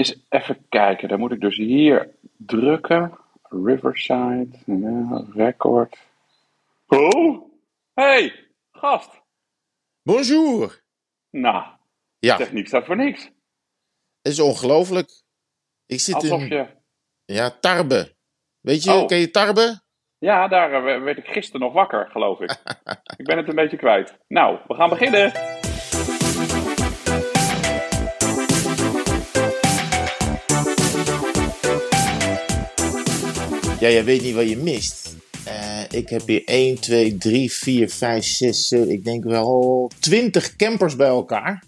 Eens even kijken. Dan moet ik dus hier drukken. Riverside. Ja, record. Oh! Hey, gast. Bonjour. Nou, Ja, techniek staat voor niks. het is ongelooflijk. Ik zit Alsof in je... ja, Tarbe. Weet je, Oh. ken je Tarbe? Ja, daar eh, werd ik gisteren nog wakker, geloof ik. ik ben het een beetje kwijt. Nou, we gaan beginnen. Ja, jij weet niet wat je mist. Eh, ik heb hier 1, 2, 3, 4, 5, 6, 7, ik denk wel 20 campers bij elkaar.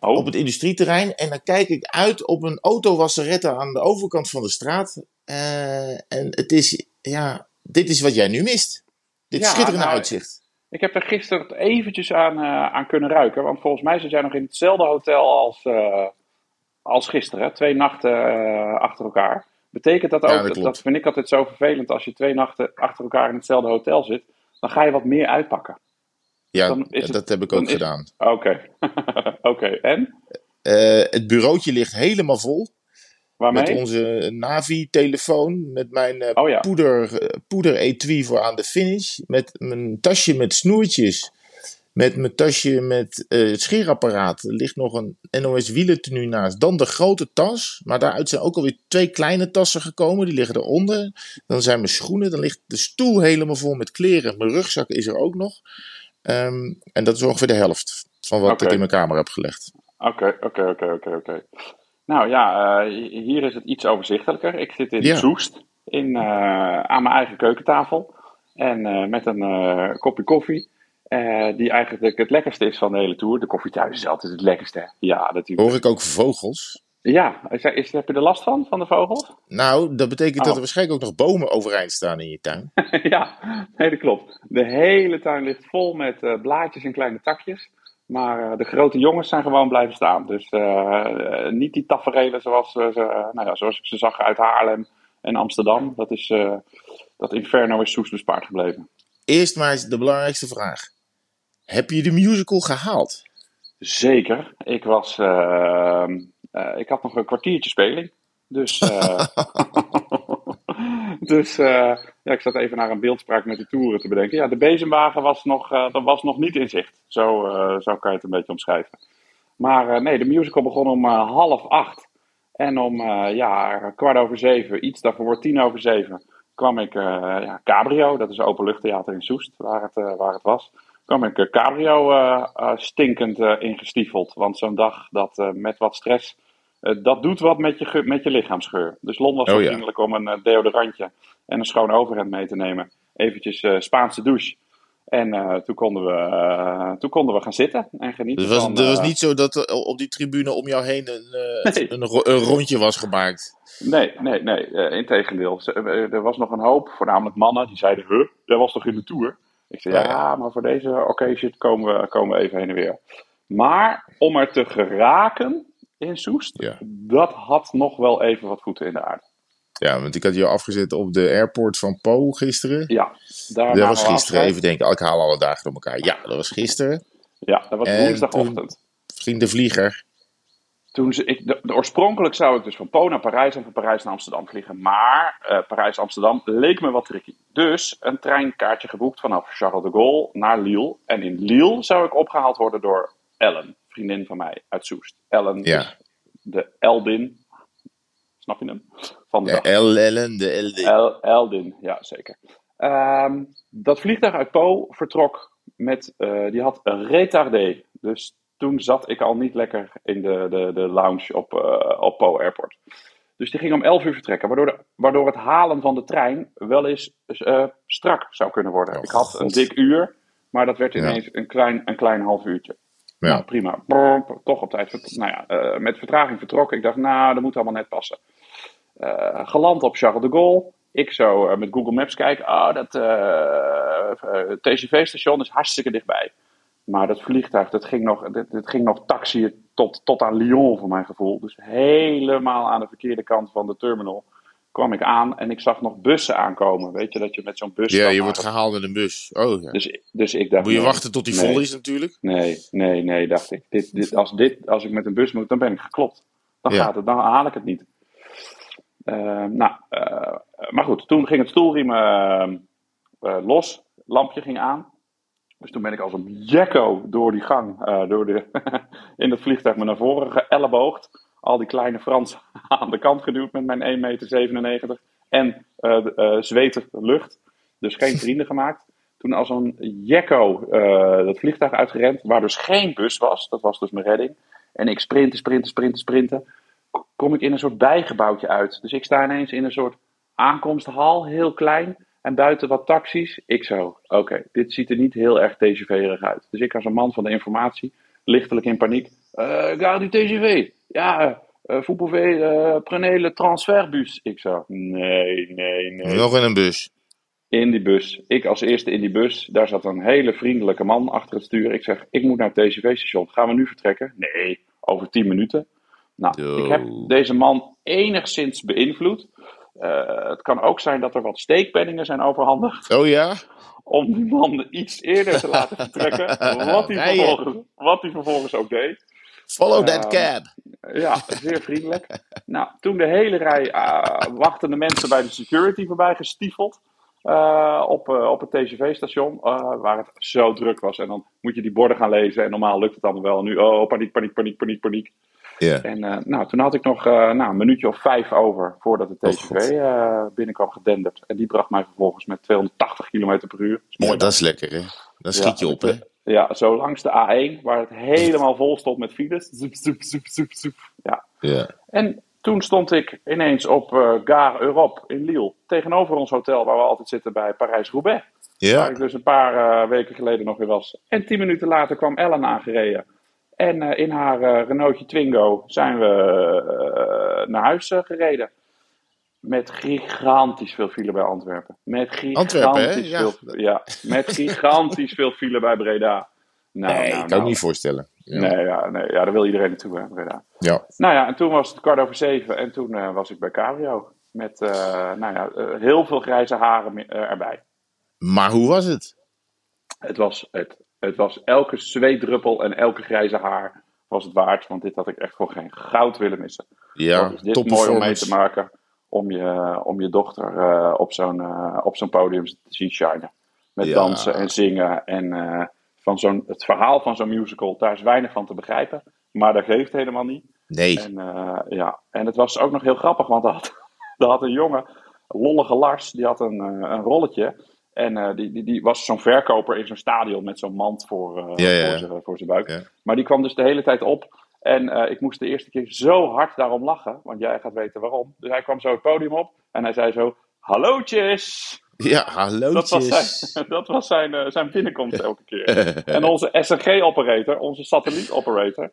Oh, Op het industrieterrein. En dan kijk ik uit op een autowasserette aan de overkant van de straat. Eh, en het is, ja, dit is wat jij nu mist. Dit Ja, schitterende nou, uitzicht. ik heb er gisteren eventjes aan, eh, aan kunnen ruiken. Want volgens mij zit jij nog in hetzelfde hotel als, als gisteren. Twee nachten achter elkaar. Betekent dat ook, Ja, dat dat, klopt. dat vind ik altijd zo vervelend, als je twee nachten achter elkaar in hetzelfde hotel zit, dan ga je wat meer uitpakken. Ja, dan is het- dat heb ik ook is- gedaan. Oké, oké. En? Eh, het bureautje ligt helemaal vol. Waarmee? Met onze Navi-telefoon. Met mijn eh, Oh ja. poeder, eh, poeder-etui voor aan de finish. Met mijn tasje met snoertjes. Met mijn tasje met eh, het scheerapparaat. Er ligt nog een NOS wielertenu naast. Dan de grote tas. Maar daaruit zijn ook alweer twee kleine tassen gekomen. Die liggen eronder. Dan zijn mijn schoenen. Dan ligt de stoel helemaal vol met kleren. Mijn rugzak is er ook nog. Ehm, en dat is ongeveer de helft van wat ik in mijn kamer heb gelegd. Oké, oké, oké, oké, oké. Nou ja, eh, hier is het iets overzichtelijker. Ik zit in Ja. Soest, in, eh, aan mijn eigen keukentafel. En met een kopje koffie, eh, die eigenlijk het lekkerste is van de hele tour. De koffie thuis is altijd het lekkerste. Ja, natuurlijk. Hoor ik ook vogels? Ja, is, is, heb je er last van, van de vogels? Nou, dat betekent dat Oh. er waarschijnlijk ook nog bomen overeind staan in je tuin. ja, nee, dat klopt. De hele tuin ligt vol met eh, blaadjes en kleine takjes. Maar eh, de grote jongens zijn gewoon blijven staan. Dus niet die taferelen zoals, ze, nou ja, zoals ik ze zag uit Haarlem en Amsterdam. Dat, is, dat inferno is Soes bespaard gebleven. Eerst maar eens de belangrijkste vraag. Heb je de musical gehaald? Zeker. Ik was... eh, eh, ik had nog een kwartiertje speling. Dus... eh, dus eh, ja, ik zat even naar een beeldspraak met de toeren te bedenken. Ja, de bezemwagen was nog, dat was nog niet in zicht. Zo, zo kan je het een beetje omschrijven. Maar nee, de musical begon om half acht. En om ja, kwart over zeven, iets daarvoor, tien over zeven, kwam ik, ja, Cabrio, dat is een openluchttheater in Soest, waar het, waar het was. Kwam ik eh, Cabrio eh, eh, stinkend ingestiefeld. Want zo'n dag dat met wat stress, dat doet wat met je, met je lichaamsgeur. Dus Lon was Oh zo ja. vriendelijk om een deodorantje en een schoon overhemd mee te nemen. Eventjes Spaanse douche. En toen, konden we, toen konden we gaan zitten en genieten Het was, van... het was niet zo dat er op die tribune om jou heen een, Nee. een, ro- een rondje was gemaakt. Nee, nee, nee. integendeel. Er was nog een hoop, voornamelijk mannen, die zeiden, huh, dat was toch in de Tour? Ik zei, ja, ja. maar voor deze occasion komen we, komen we even heen en weer. Maar om er te geraken in Soest, Ja. dat had nog wel even wat voeten in de aarde. ja, want ik had jou afgezet op de airport van Po gisteren. Ja, daar dat was gisteren. afscheid. Even denken, oh, ik haal alle dagen door elkaar. Ja, dat was gisteren. Ja, dat was En woensdagochtend. Ging de vlieger. Toen ze, ik, de, de- oorspronkelijk zou ik dus van Po naar Parijs en van Parijs naar Amsterdam vliegen. Maar eh, Parijs-Amsterdam leek me wat tricky. Dus een treinkaartje geboekt vanaf Charles de Gaulle naar Lille. En in Lille zou ik opgehaald worden door Ellen, vriendin van mij uit Soest. Ellen Ja. is de Eldin. Snap je hem? Van de Ja, dag. L, Ellen, de LD. El, Eldin, ja zeker. Ehm, dat vliegtuig uit Po vertrok met, eh, die had een retardé. Dus toen zat ik al niet lekker in de, de, de lounge op, eh, op Po Airport. Dus die ging om 11 uur vertrekken, waardoor, de- waardoor het halen van de trein wel eens eh, strak zou kunnen worden. Oh, ik had een dik uur, maar dat werd Ja. ineens een, klein, een klein half uurtje. Ja. Nou, prima. Brrr, toch op tijd. Nou ja, eh, met vertraging vertrokken. Ik dacht, nou, dat moet allemaal net passen. Geland op Charles de Gaulle. Ik zo met Google Maps kijken. Ah, dat TGV-station is hartstikke dichtbij. Maar dat vliegtuig, dat ging nog, dat, dat ging nog taxiën tot, tot aan Lyon, voor mijn gevoel. Dus helemaal aan de verkeerde kant van de terminal kwam ik aan. En ik zag nog bussen aankomen. Weet je, dat je met zo'n bus... Ja, je wordt gehaald met een bus. Oh, ja. Dus, dus ik dacht... Moet je nee, wachten tot die nee. vol is natuurlijk. Nee, nee, nee, dacht ik. Dit, dit, als, dit, als ik met een bus moet, dan ben ik geklopt. Dan, Ja. gaat het, dan haal ik het niet. Eh, nou, eh, maar goed, toen ging het stoelriem eh, eh, los. Lampje ging aan. Dus toen ben ik als een jekko door die gang, eh, door de, in het vliegtuig me naar voren geëlleboogd. Al die kleine Fransen aan de kant geduwd met mijn 1,97 meter. En eh, zwetende lucht. Dus geen vrienden gemaakt. Toen als een eh dat vliegtuig uitgerend. Waar dus geen bus was. Dat was dus mijn redding. En ik sprinten, sprinten, sprinten, sprinten. Kom ik in een soort bijgebouwtje uit. Dus ik sta ineens in een soort aankomsthal, heel klein. En buiten wat taxis. Ik zo, oké, dit ziet er niet heel erg TGV-erig uit. Dus ik als een man van de informatie, lichtelijk in paniek. Eh gare du TGV. Ja, eh vous pouvez eh prenez le transferbus. Ik zo, nee, nee, nee. Nog in een bus. In die bus. Ik als eerste in die bus. Daar zat een hele vriendelijke man achter het stuur. Ik zeg, ik moet naar het TGV-station. Gaan we nu vertrekken? Nee, over 10 minuten. Nou, Yo. ik heb deze man enigszins beïnvloed. Eh, het kan ook zijn dat er wat steekpenningen zijn overhandigd. Oh ja? Om die man iets eerder te laten vertrekken. Wat hij vervolgens, wat hij vervolgens ook deed. Follow that Ehm, cab. Ja, zeer vriendelijk. nou, toen de hele rij eh, wachtende mensen bij de security voorbij gestiefeld. eh, op, op het TGV-station, waar het zo druk was. En dan moet je die borden gaan lezen. En normaal lukt het allemaal wel. En nu, oh, paniek, paniek, paniek, paniek, paniek. En eh, nou, toen had ik nog eh, nou, een minuutje of vijf over voordat de TGV eh, binnenkwam gedenderd. En die bracht mij vervolgens met 280 km per uur. Dat. Ja, dat is lekker, hè? Dan schiet je op, hè? Ja, zo langs de A1, waar het helemaal vol stond met files. Zoep, zoep, zoep, zoep, zoep. Ja, en toen stond ik ineens op Gare Europe in Lille. Tegenover ons hotel waar we altijd zitten bij Parijs-Roubaix. Waar ik dus een paar weken geleden nog weer was. En tien minuten later kwam Ellen aangereden. En eh, in haar eh, Renaultje Twingo zijn we eh, naar huis gereden. Met gigantisch veel file bij Antwerpen. Met gigantisch Antwerpen, hè? Ja. veel, ja, met gigantisch veel file bij Breda. Nou, nee, nou, ik kan nou. me niet voorstellen. Ja. Nee, ja, nee, ja, daar wil iedereen naartoe, hè, Breda. Ja. Nou ja, en toen was het kwart over zeven en toen was ik bij Cabrio. Met nou ja, heel veel grijze haren erbij. Maar hoe was het? Het was, het, het was elke zweetdruppel en elke grijze haar was het waard. Want dit had ik echt voor geen goud willen missen. Ja, is dit top mooi om mee te maken. Om je, om je dochter eh, op zo'n eh, op zo'n podium te zien shinen. Met Ja. dansen en zingen. En eh, van zo'n, het verhaal van zo'n musical, daar is weinig van te begrijpen. Maar dat geeft helemaal niet. Nee. En, ja. en het was ook nog heel grappig, want er had, er had een jongen, lollige Lars, die had een, een rolletje. En eh, die, die, die was zo'n verkoper in zo'n stadion met zo'n mand voor, eh, Ja, ja, ja. voor, zijn, buik. Maar die kwam dus de hele tijd op. En eh, ik moest de eerste keer zo hard daarom lachen, want jij gaat weten waarom. Dus hij kwam zo het podium op en hij zei zo: Hallootjes! Ja, Dat hallootjes. was zijn, dat was zijn, zijn binnenkomst elke keer. En onze SNG-operator, onze satelliet-operator,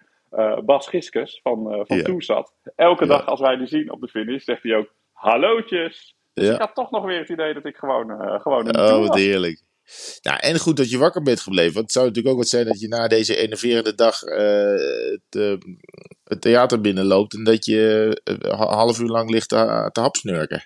Bas Giskus van, van. Toesat. Elke dag als wij die zien op de finish, zegt hij ook hallootjes. Dus Ja. ik had toch nog weer het idee dat ik gewoon, eh gewoon in de Oh, wat heerlijk. Nou, en goed dat je wakker bent gebleven. Want het zou natuurlijk ook wat zijn dat je na deze enerverende dag eh, het, eh, het theater binnenloopt. En dat je eh, een half uur lang ligt te, te hapsnurken.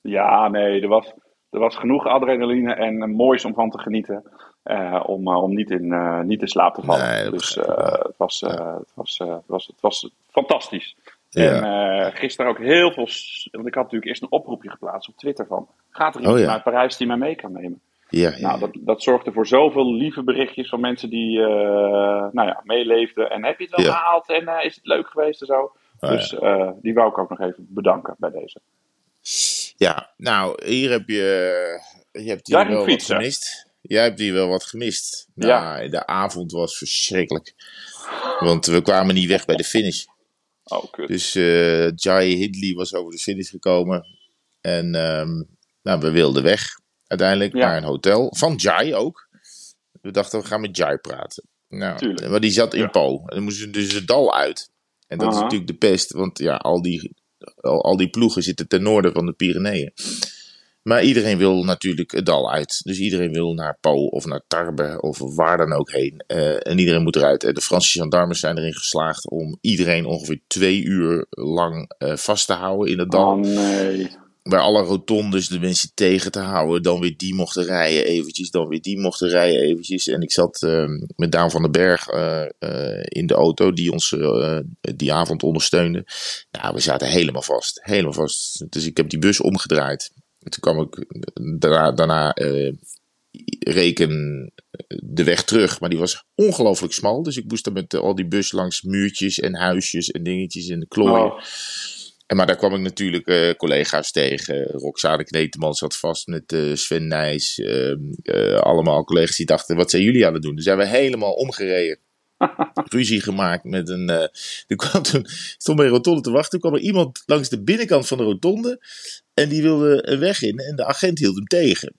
Ja, nee, er was, er was genoeg adrenaline en eh, moois om van te genieten. eh, om, eh, om niet, in, eh, niet in slaap te vallen. Nee, dus eh, het, was, eh, het, was, eh, het, was, het was fantastisch. Ja. En eh, gisteren ook heel veel. Want ik had natuurlijk eerst een oproepje geplaatst op Twitter van. Gaat er iemand Oh ja. naar Parijs die mij mee kan nemen? Ja, ja. Nou, dat, dat zorgde voor zoveel lieve berichtjes van mensen die eh, nou ja, meeleefden. En heb je het wel Ja. gehaald? En eh, is het leuk geweest en zo? Oh, dus die wou ik ook nog even bedanken bij deze. Ja, nou, hier heb je, je hebt hier wel wat gemist. Jij hebt hier wel wat gemist. Ja. Nou, de avond was verschrikkelijk. Want we kwamen niet weg bij de finish. Oh, kut. Dus eh Jai Hindley was over de finish gekomen. En ehm, nou, we wilden weg uiteindelijk Ja. naar een hotel. Van Jai ook. We dachten, we gaan met Jai praten. Nou, Tuurlijk. maar die zat in Ja. Po. En dan moesten dus het dal uit. En dat is natuurlijk de pest. Want ja, al die, al, al die ploegen zitten ten noorden van de Pyreneeën. Maar iedereen wil natuurlijk het dal uit. Dus iedereen wil naar Po of naar Tarbes of waar dan ook heen. Eh, en iedereen moet eruit. En de Franse gendarmes zijn erin geslaagd om iedereen ongeveer twee uur lang eh, vast te houden in het dal. Oh nee. bij alle rotondes de mensen tegen te houden. Dan weer die mochten rijden eventjes, dan weer die mochten rijden eventjes. En ik zat uh, met Daan van den Berg uh, in de auto die ons die avond ondersteunde. Nou, we zaten helemaal vast, helemaal vast. Dus ik heb die bus omgedraaid. En toen kwam ik daarna, daarna reken de weg terug, maar die was ongelooflijk smal. Dus ik moest dan met al die bus langs muurtjes en huisjes en dingetjes in de klooien. Oh. En maar daar kwam ik natuurlijk uh, collega's tegen. Roxane Kneteman zat vast met uh, Sven Nijs. Uh, allemaal collega's die dachten, wat zijn jullie aan het doen? Dus zijn we helemaal omgereden. Ruzie gemaakt met een... er kwam toen, stond bij een rotonde te wachten. Toen kwam er iemand langs de binnenkant van de rotonde. En die wilde een weg in. En de agent hield hem tegen.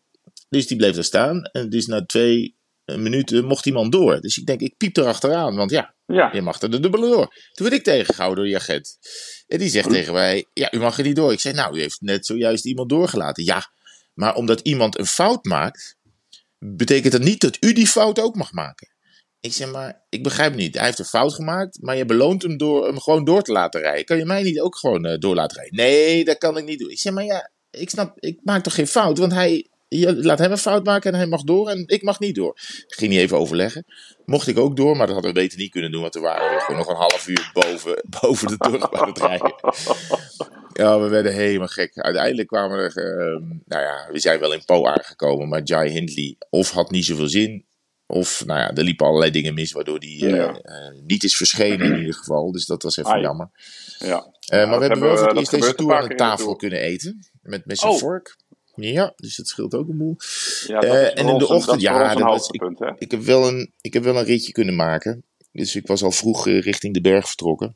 Dus die bleef daar staan. En dus na twee minuten mocht iemand door. Dus ik denk, ik piep erachteraan. Want ja, ja. je mag er de dubbele door. Toen werd ik tegengehouden door die agent. En die zegt tegen mij, ja, u mag er niet door. Ik zei, nou, u heeft net zojuist iemand doorgelaten. Ja, maar omdat iemand een fout maakt, betekent dat niet dat u die fout ook mag maken. Ik zeg maar, ik begrijp niet. Hij heeft een fout gemaakt, maar je beloont hem door hem gewoon door te laten rijden. Kan je mij niet ook gewoon uh, door laten rijden? Nee, dat kan ik niet doen. Ik zeg maar, ja, ik snap, ik maak toch geen fout, want hij je laat hem een fout maken en hij mag door en ik mag niet door. ging niet even overleggen. Mocht ik ook door, maar dat hadden we beter niet kunnen doen, want we waren nog een half uur boven, boven de toren aan het rijden. Ja, we werden helemaal gek. Uiteindelijk kwamen we er, uh, nou ja, we zijn wel in Po aangekomen, maar Jai Hindley of had niet zoveel zin, of nou ja, er liepen allerlei dingen mis, waardoor die uh, niet is verschenen in ieder geval. Dus dat was even jammer. Ja. Uh, maar we hebben wel voor het eerst deze tour aan de tafel kunnen eten. Met, met zijn oh. vork. Ja, dus dat scheelt ook een boel. Ja, uh, en in de ochtend, ja, dat was, ik, ik, heb wel een, ik heb wel een ritje kunnen maken. Dus ik was al vroeg uh, richting de berg vertrokken.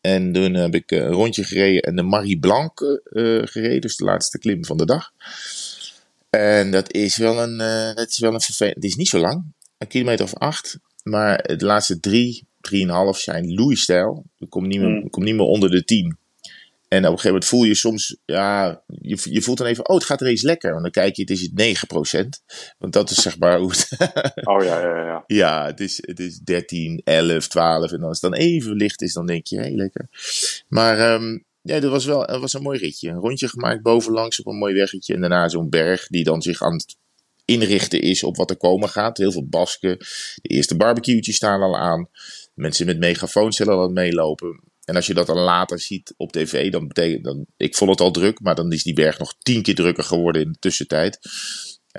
En toen heb ik een rondje gereden en de Marie Blanc gereden, dus de laatste klim van de dag. En dat is wel een, dat is wel een vervelend. Het is niet zo lang, een kilometer of acht. Maar de laatste drie, drieënhalf zijn Louis-stijl. Ik kom niet, meer, mm. kom niet meer onder de tien. En op een gegeven moment voel je soms, ja, je, je voelt dan even, oh, het gaat er eens lekker. Want dan kijk je, het is 9%. Want dat is zeg maar hoe het. oh ja, ja, ja. Ja, het is, het is 13, 11, 12. En als het dan even licht is, dan denk je, hé, hey, lekker. Maar um, ja, dat was wel dat was een mooi ritje. Een rondje gemaakt bovenlangs op een mooi weggetje. En daarna zo'n berg die dan zich aan het inrichten is op wat er komen gaat. Heel veel basken. De eerste barbecue'tjes staan al aan. Mensen met megafoons zullen al meelopen. En als je dat dan later ziet op tv, dan betekent dan. Ik vond het al druk, maar dan is die berg nog tien keer drukker geworden in de tussentijd.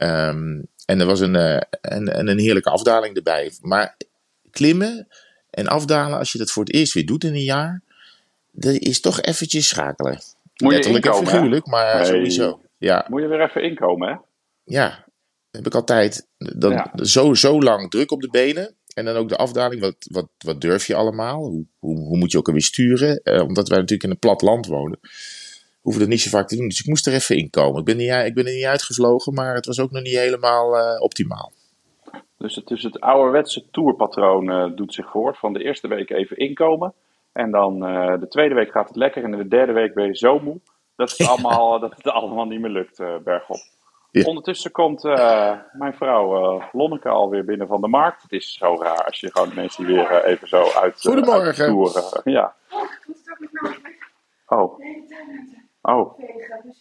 Um, en er was een, uh, een heerlijke afdaling erbij. Maar klimmen en afdalen, als je dat voor het eerst weer doet in een jaar, dat is toch eventjes schakelen. Moet Letterlijk en figuurlijk, maar sowieso. Ja. Moet je weer even inkomen, hè? Ja, heb ik altijd. Dan, zo, zo lang druk op de benen. En dan ook de afdaling, wat, wat, wat durf je allemaal? Hoe, hoe, hoe moet je ook alweer sturen? Uh, omdat wij natuurlijk in een plat land wonen, hoeven dat niet zo vaak te doen. Dus ik moest er even in komen. Ik ben, niet, ik ben er niet uitgevlogen, maar het was ook nog niet helemaal uh, optimaal. Dus het, dus het ouderwetse tourpatroon uh, doet zich voort. Van de eerste week even inkomen. En dan de tweede week gaat het lekker. En de derde week ben je zo moe dat het, allemaal, dat het allemaal niet meer lukt bergop. Ondertussen komt uh, mijn vrouw uh, Lonneke alweer binnen van de markt. Het is zo raar als je gewoon de mensen weer uh, even zo uit. Goedemorgen. Uit ja. Oh. Oh.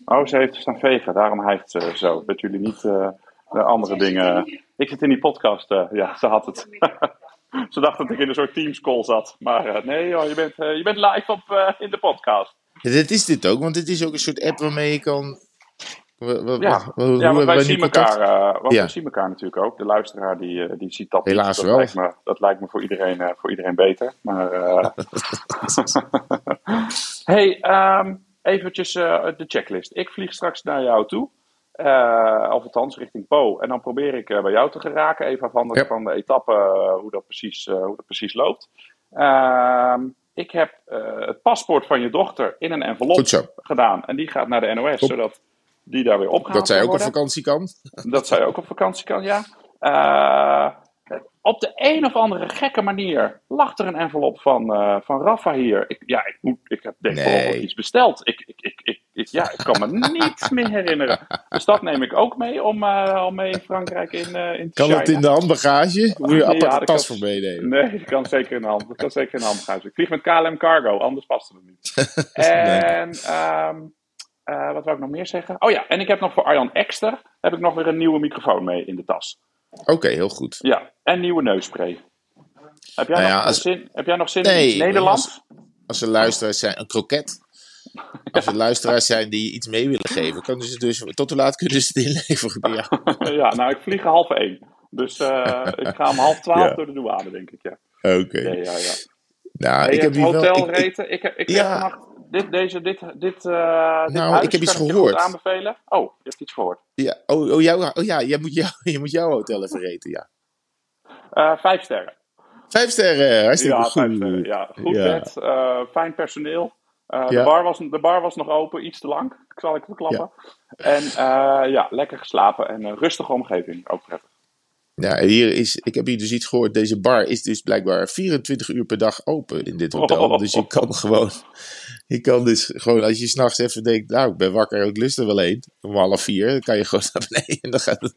Oh, ze heeft staan vegen. Daarom hijgt ze zo. Dat jullie niet de andere dingen. Ik zit in die podcast. ja, ze had het. ze dacht dat ik in een soort Teams call zat. Maar nee, joh, je, bent, je bent live op, in de podcast. Ja, dit is dit ook, want dit is ook een soort app waarmee je kan ja, ja want wij, zien elkaar, uh, ja. wij zien elkaar natuurlijk ook. De luisteraar die, uh, die ziet dat Helaas Dat wel. lijkt me, dat lijkt me voor, iedereen, uh, voor iedereen beter. Maar, hey, um, eventjes de checklist. Ik vlieg straks naar jou toe. Of althans richting Po. En dan probeer ik bij jou te geraken. Even afhankelijk yep. van de etappe hoe, dat precies, hoe dat precies loopt. Ehm, ik heb het paspoort van je dochter in een envelop gedaan. En die gaat naar de NOS, zodat die daar weer opgehaald Dat zij ook op vakantie kan? Dat zij ook op vakantie kan, ja. Uh, op de een of andere gekke manier lag er een envelop van, uh, van Rafa hier. Ik, ja, ik, moet, ik heb denk nee. iets besteld. Ik, ik, ik, ja, ik kan me niets meer herinneren. Dus dat neem ik ook mee om, uh, om mee in Frankrijk in, uh, in Kan China. het in de handbagage? Moet je apart ja, tas voor meenemen? Nee, dat kan zeker in de, hand, dat kan zeker in de handbagage. Ik vlieg met KLM Cargo, anders past het niet. en... um, eh, wat wou ik nog meer zeggen? Oh ja, en ik heb nog voor Arjan Ekster heb ik nog weer een nieuwe microfoon mee in de tas. Oké, heel goed. Ja, en nieuwe neusspray. Heb jij, Nou ja, nog, als- zin, heb jij nog zin Nee, in iets Nederlands? als- Als er luisteraars zijn, een kroket. Als er luisteraars zijn die iets mee willen geven, kunnen ze dus, tot hoe laat kunnen ze het inleveren bij jou? ja, nou, ik vlieg half één. Dus eh, ik ga om half twaalf Ja. door de douane, denk ik. Ja, Oké. ja, ja. ja. Nou, ik heb het hier wel... hotel ik- ik- reten. Ik, heb- ik Ja. heb vannacht dit, deze, dit, dit, dit Nou, huis ik heb iets gehoord. aanbevelen. Oh, je hebt iets gehoord. ja, oh, oh, jou, oh ja, jij moet, jou, je moet jouw hotel even reten, ja. Eh, vijf sterren. Vijf sterren, hartstikke Ja, goed. vijf sterren. Ja, goed Ja. bed, fijn personeel. Eh, Ja. de, bar was, de bar was nog open, iets te lang, zal ik verklappen. En eh, ja, lekker geslapen en een rustige omgeving, ook prettig. Ja, hier is, ik heb hier dus iets gehoord. Deze bar is dus blijkbaar 24 uur per dag open in dit hotel. Oh. Dus je kan gewoon, je kan dus gewoon, als je s'nachts even denkt, nou, ik ben wakker, ik lust er wel een. Om half vier, dan kan je gewoon naar beneden en dan, gaat,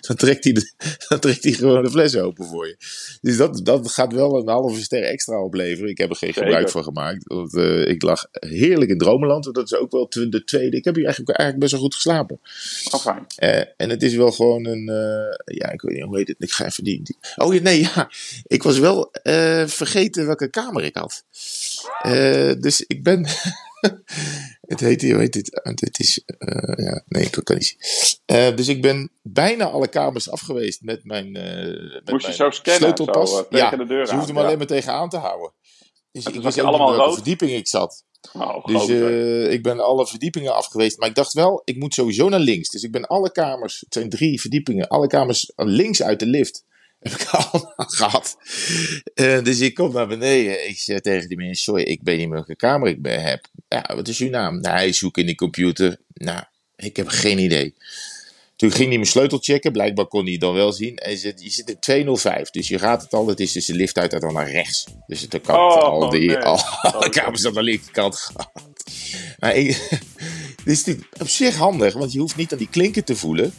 dan, trekt hij de, dan trekt hij gewoon de fles open voor je. Dus dat, dat gaat wel een halve ster extra opleveren. Ik heb er geen gebruik van gemaakt. Want eh, ik lag heerlijk in Dromeland. want Dat is ook wel de tweede. Ik heb hier eigenlijk, eigenlijk best wel goed geslapen. Oh, fijn. Eh, en het is wel gewoon een. eh, ja, ik weet niet hoe heet het. Ik ga even die. die- Oh nee, ja. Ik was wel vergeten welke kamer ik had. Eh, dus ik ben. het heet hier, hoe heet dit? Dit is. eh, ja, nee, ik kan niet zien. Eh, dus ik ben bijna alle kamers af geweest met mijn. met Moest je zo scannen, sleutelpas. zo, tegen ja, de deur ze hoefde aan, hem alleen maar tegenaan te houden. Dus ik wist ook niet allemaal welke verdieping ik zat. Oh, Dus ik ben alle verdiepingen af geweest. Maar ik dacht wel, ik moet sowieso naar links. Dus ik ben alle kamers, het zijn drie verdiepingen, alle kamers links uit de lift. Heb ik allemaal gehad. Eh, dus ik kom naar beneden. Ik zeg tegen die mensen: Sorry, ik weet niet meer welke kamer ik ben, heb. Ja, wat is uw naam? Nou, hij zoekt in die computer. Nou, ik heb geen idee. Toen ging hij mijn sleutel checken. Blijkbaar kon hij het dan wel zien. En hij zegt: Je zit in 205. Dus je gaat het al. Het is dus de lift uit, dan naar rechts. Dus het kan Oh, al die, nee. al, alle Oh, kamers aan de linkerkant gehad. Maar ik, dit is natuurlijk op zich handig, want je hoeft niet aan die klinken te voelen.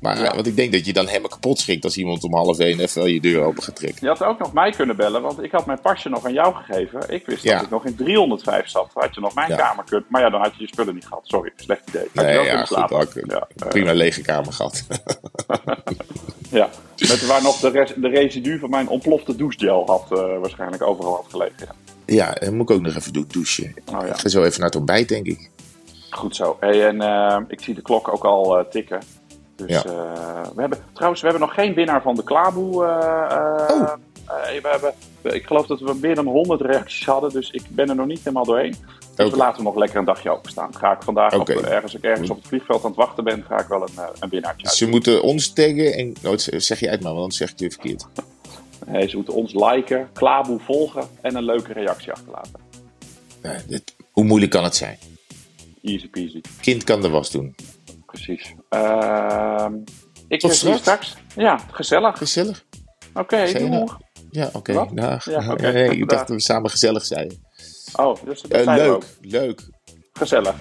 Maar Ja. want ik denk dat je dan helemaal kapot schrikt als iemand om half één even je deur open gaat trekken. Je had ook nog mij kunnen bellen, want ik had mijn pasje nog aan jou gegeven. Ik wist Ja. dat ik nog in 305 zat. Had je nog mijn Ja. kamer kunnen. Maar ja, dan had je je spullen niet gehad. Sorry, slecht idee. Had je Nee, wel ja, goed. Ja, eh, prima lege kamer gehad. ja. Met waar nog de, res- de residu van mijn ontplofte douchegel had eh, waarschijnlijk overal had gelegen. Ja. dan moet ik ook nog even dou- douchen. Oh ja, Ik ga zo even naar het ontbijt, denk ik. goed zo. Hey, en eh, ik zie de klok ook al eh, tikken. Dus Ja. eh, we hebben, trouwens, we hebben nog geen winnaar van de Klaboe. eh, eh, Oh. we hebben, ik geloof dat we meer dan 100 reacties hadden, dus ik ben er nog niet helemaal doorheen. Dus we laten hem nog lekker een dagje openstaan. Ga ik vandaag Oké. op, ergens, ik ergens op het vliegveld aan het wachten ben, ga ik wel een, een winnaartje uit. Ze moeten ons taggen en... Oh, zeg je uit maar, want anders zeg ik het weer verkeerd. Nee, ze moeten ons liken, Klaboe volgen en een leuke reactie achterlaten. Ja, dit- hoe moeilijk kan het zijn? Easy peasy, Kind kan de was doen. Precies. Ehm ik Tot straks. straks. Ja, gezellig. Gezellig. Oké, doeg. Ja, oké. Wat? Dag. Ja, oké. Nee, ik dacht dat we samen gezellig zijn. Oh, dus dat we leuk, ook. leuk. Gezellig.